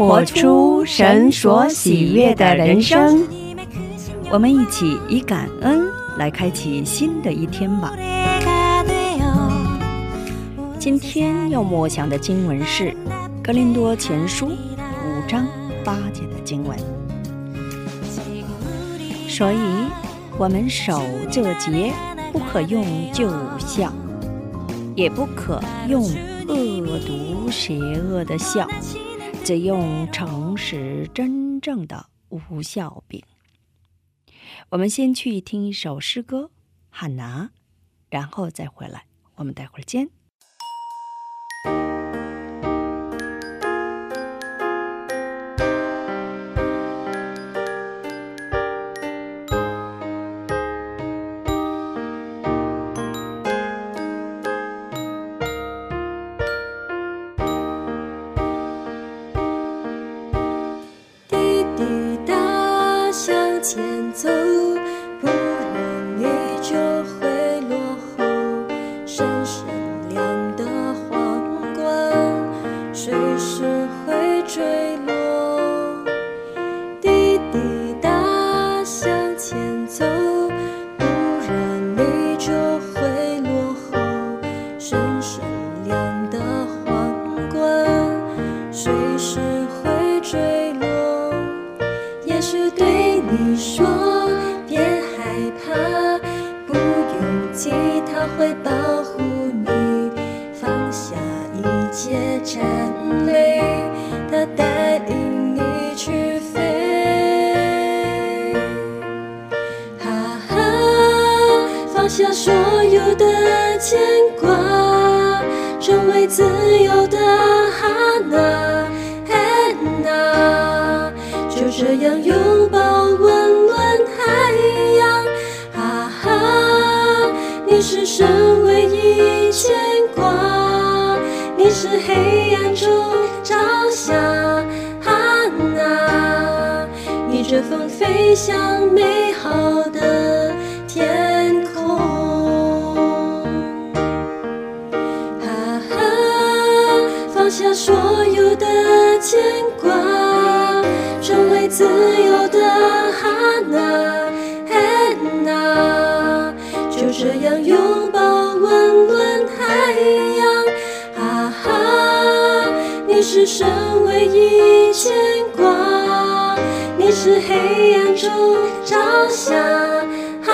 活出神所喜悦的人生。我们一起以感恩来开启新的一天吧。今天要默想的经文是《格林多前书》五章八节的经文，所以我们守这节，不可用旧笑，也不可用恶毒邪恶的笑，只用诚实真正的无笑柄。我们先去听一首诗歌《汉拿》，然后再回来。我们待会儿见。下所有的牵挂，成为自由的哈娜，安娜。就这样拥抱温暖海洋，哈哈，你是神唯一牵挂，你是黑暗中朝霞，哈娜，逆着风飞向美好的自由的哈娜，安娜，就这样拥抱温暖海洋，哈哈，你是神唯一牵挂，你是黑暗中朝霞，哈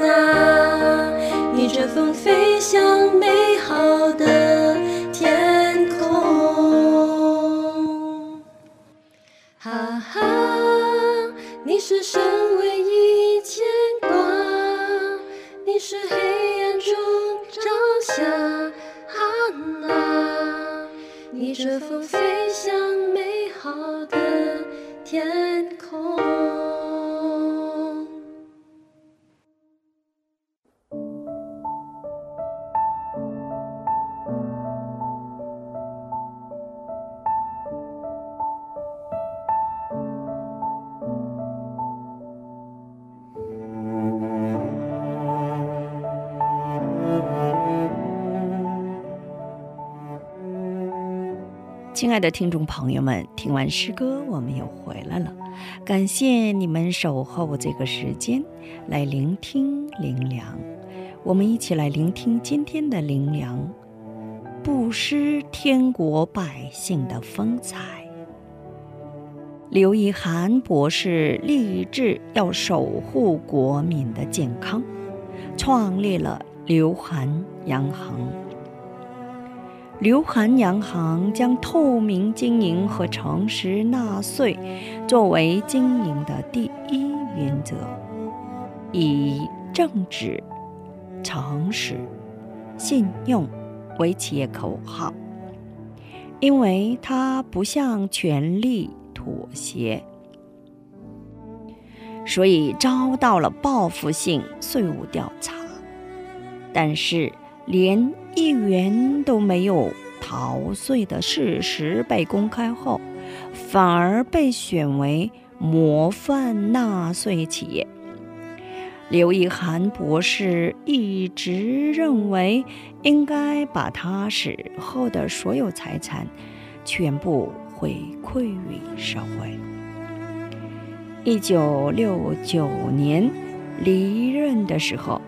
娜，逆着风飞向美好你是神亲爱的听众朋友们，听完诗歌，我们又回来了。感谢你们守候这个时间来聆听灵粮。我们一起来聆听今天的灵粮，不失天国百姓的风采。刘一涵博士立志要守护国民的健康，创立了刘涵洋行。刘涵洋行将透明经营和诚实纳税作为经营的第一原则，以正直、诚实、信用为企业口号，因为它不向权力妥协。所以遭到了报复性税务调查。但是，连一元都没有逃税的事实被公开后，反而被选为模范纳税企业。刘一涵博士一直认为，应该把他死后的所有财产全部回馈于社会。一九六九年离任的时候，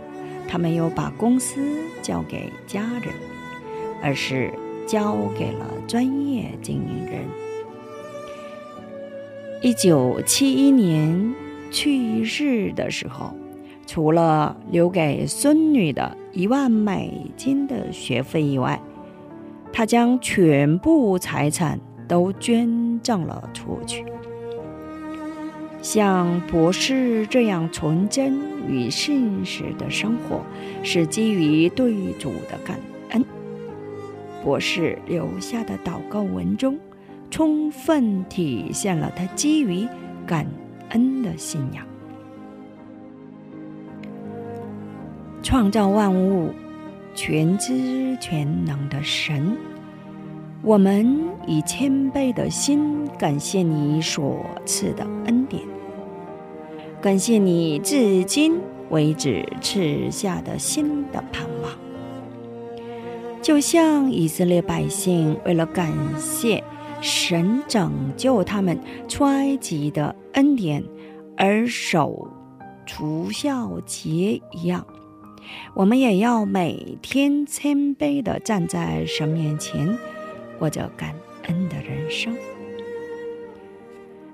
他没有把公司交给家人，而是交给了专业经营人。一九七一年去世的时候。除了留给孙女的一万美金的学费以外，他将全部财产都捐赠了出去。像博士这样纯真与信实的生活，是基于对主的感恩。博士留下的祷告文中，充分体现了他基于感恩的信仰。创造万物、全知全能的神，我们以谦卑的心感谢你所赐的恩典，感谢你至今为止赐下的新的盼望。就像以色列百姓为了感谢神拯救他们出埃及的恩典而守除孝节一样。我们也要每天谦卑地站在神面前，过着感恩的人生，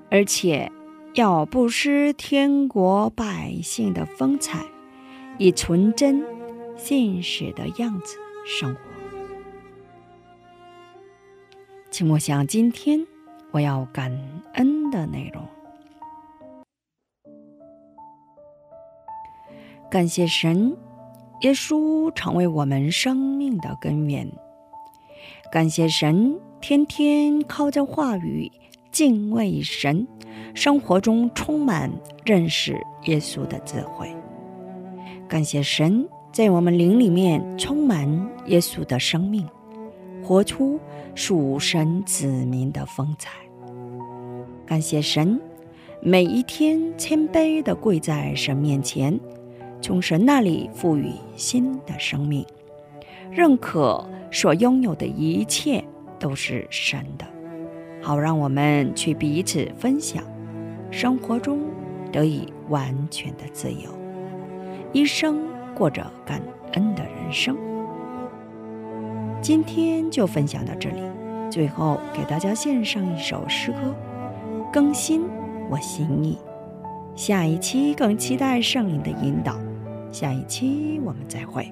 而且要不失天国百姓的风采，以纯真、现实的样子生活。请默想今天我要感恩的内容，感谢神。耶稣成为我们生命的根源。感谢神，天天靠着话语敬畏神，生活中充满认识耶稣的智慧。感谢神，在我们灵里面充满耶稣的生命，活出属神子民的风采。感谢神，每一天谦卑的跪在神面前。从神那里赋予新的生命，认可所拥有的一切都是神的，好让我们去彼此分享，生活中得以完全的自由，一生过着感恩的人生。今天就分享到这里，最后给大家献上一首诗歌，更新我心意。下一期更期待圣灵的引导。下一期我们再会。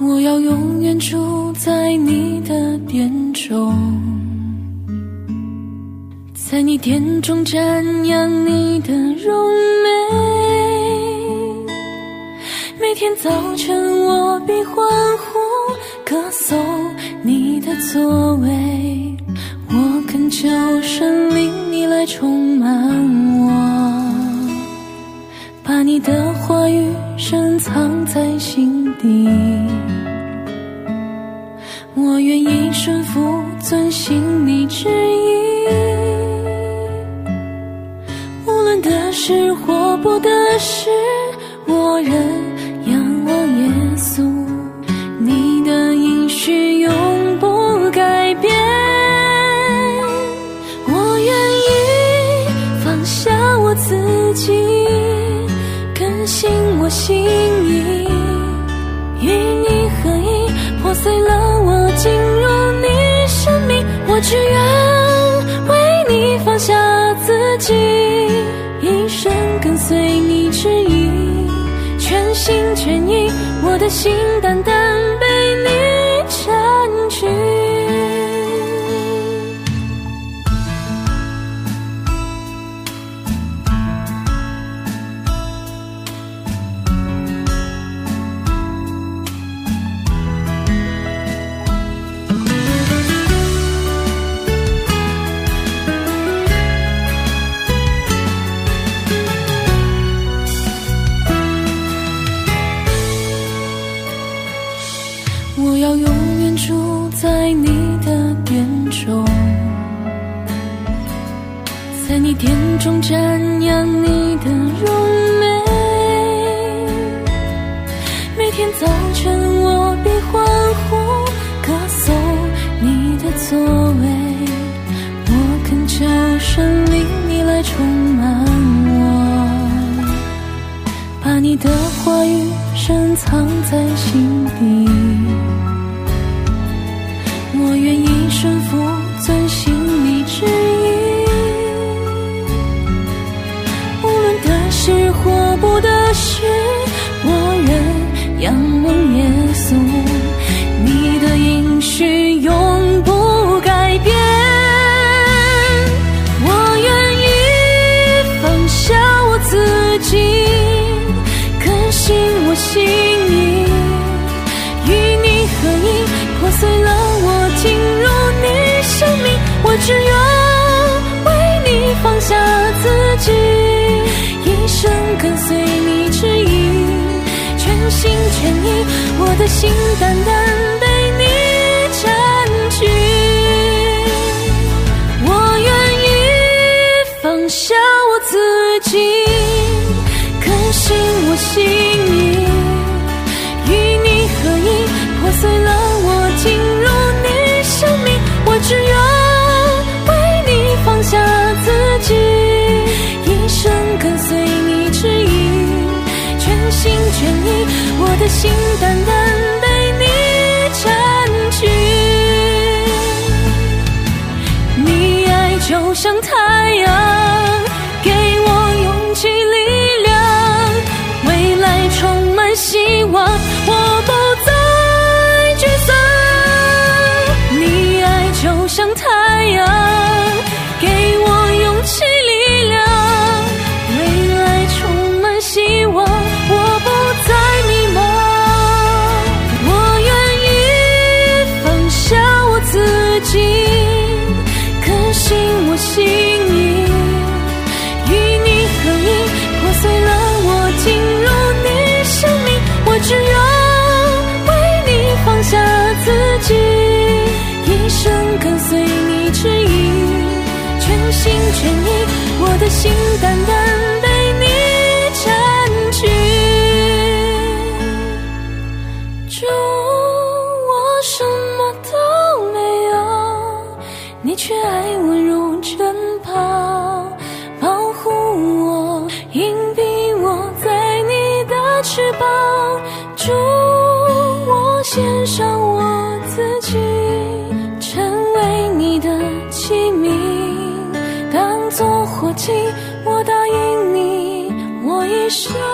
我要永远住在你的殿中，在你殿中瞻仰你的荣美。每天早晨我必欢呼歌颂你的作为，我恳求神灵你来充满我，你的话语深藏在心底。我愿意顺服，遵行你旨意。无论得失或不得失，我仍仰望耶稣。你的应许永不改变。我愿意放下我自己，信我心意，与你合一，破碎了我。进入你生命，我只愿为你放下自己，一生跟随你指引，全心全意，我的心单单被我要永远住在你的殿中，在你殿中瞻仰你的荣美。每天早晨我必欢呼歌颂你的作为，我恳求神灵你来充满我，把你的话语深藏在心底。顺服，遵行你旨意。无论得失或不得失，我愿仰望耶稣。你的应许永跟随你指引，全心全意，我的心单单被你占据。我愿意放下我自己，更新我心意，与你合一，破碎了我进入你生命，我只愿我的心淡淡。心全意，我的心当作火祭，我答应你，我一生。